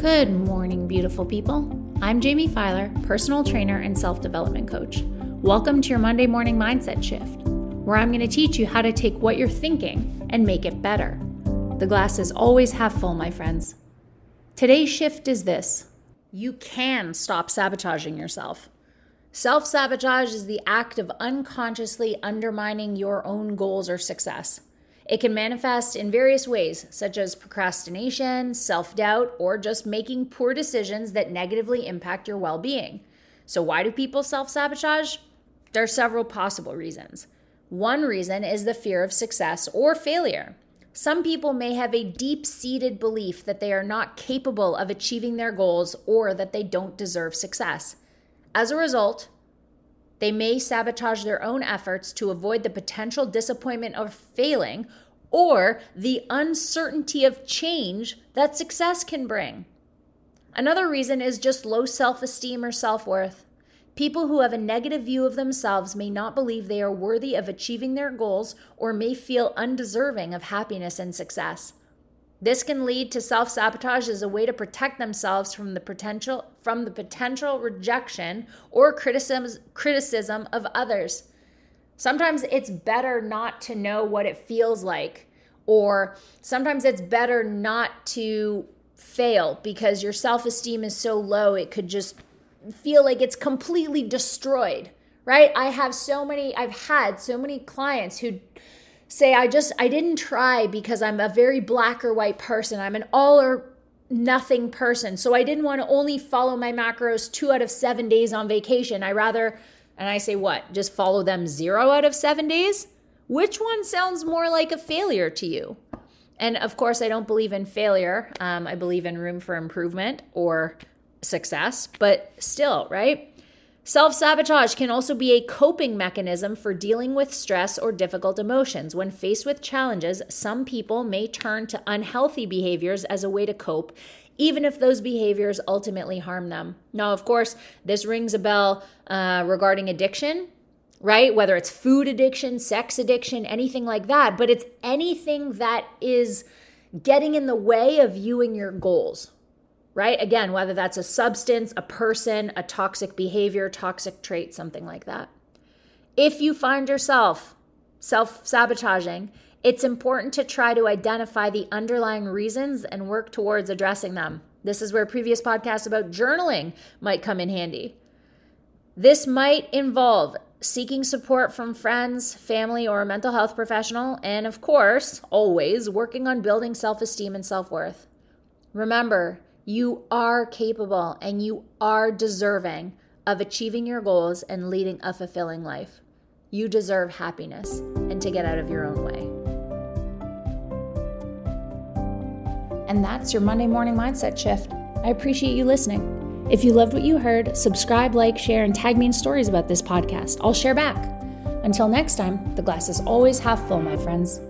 Good morning, beautiful people. I'm Jamie Filer, personal trainer and self development coach. Welcome to your Monday morning mindset shift, where I'm going to teach you how to take what you're thinking and make it better. The glass is always half full, my friends. Today's shift is this you can stop sabotaging yourself. Self sabotage is the act of unconsciously undermining your own goals or success. It can manifest in various ways, such as procrastination, self doubt, or just making poor decisions that negatively impact your well being. So, why do people self sabotage? There are several possible reasons. One reason is the fear of success or failure. Some people may have a deep seated belief that they are not capable of achieving their goals or that they don't deserve success. As a result, they may sabotage their own efforts to avoid the potential disappointment of failing or the uncertainty of change that success can bring. Another reason is just low self esteem or self worth. People who have a negative view of themselves may not believe they are worthy of achieving their goals or may feel undeserving of happiness and success. This can lead to self-sabotage as a way to protect themselves from the potential from the potential rejection or criticism criticism of others. Sometimes it's better not to know what it feels like or sometimes it's better not to fail because your self-esteem is so low it could just feel like it's completely destroyed, right? I have so many I've had so many clients who say I just I didn't try because I'm a very black or white person. I'm an all or nothing person. So I didn't want to only follow my macros 2 out of 7 days on vacation. I rather and I say what? Just follow them 0 out of 7 days? Which one sounds more like a failure to you? And of course, I don't believe in failure. Um, I believe in room for improvement or success, but still, right? Self sabotage can also be a coping mechanism for dealing with stress or difficult emotions. When faced with challenges, some people may turn to unhealthy behaviors as a way to cope, even if those behaviors ultimately harm them. Now, of course, this rings a bell uh, regarding addiction, right? Whether it's food addiction, sex addiction, anything like that, but it's anything that is getting in the way of you and your goals, right? Again, whether that's a substance, a person, a toxic behavior, toxic trait, something like that. If you find yourself self sabotaging, it's important to try to identify the underlying reasons and work towards addressing them. This is where previous podcasts about journaling might come in handy. This might involve seeking support from friends, family, or a mental health professional, and of course, always working on building self esteem and self worth. Remember, you are capable and you are deserving of achieving your goals and leading a fulfilling life. You deserve happiness and to get out of your own way. And that's your Monday morning mindset shift. I appreciate you listening. If you loved what you heard, subscribe, like, share, and tag me in stories about this podcast. I'll share back. Until next time, the glass is always half full, my friends.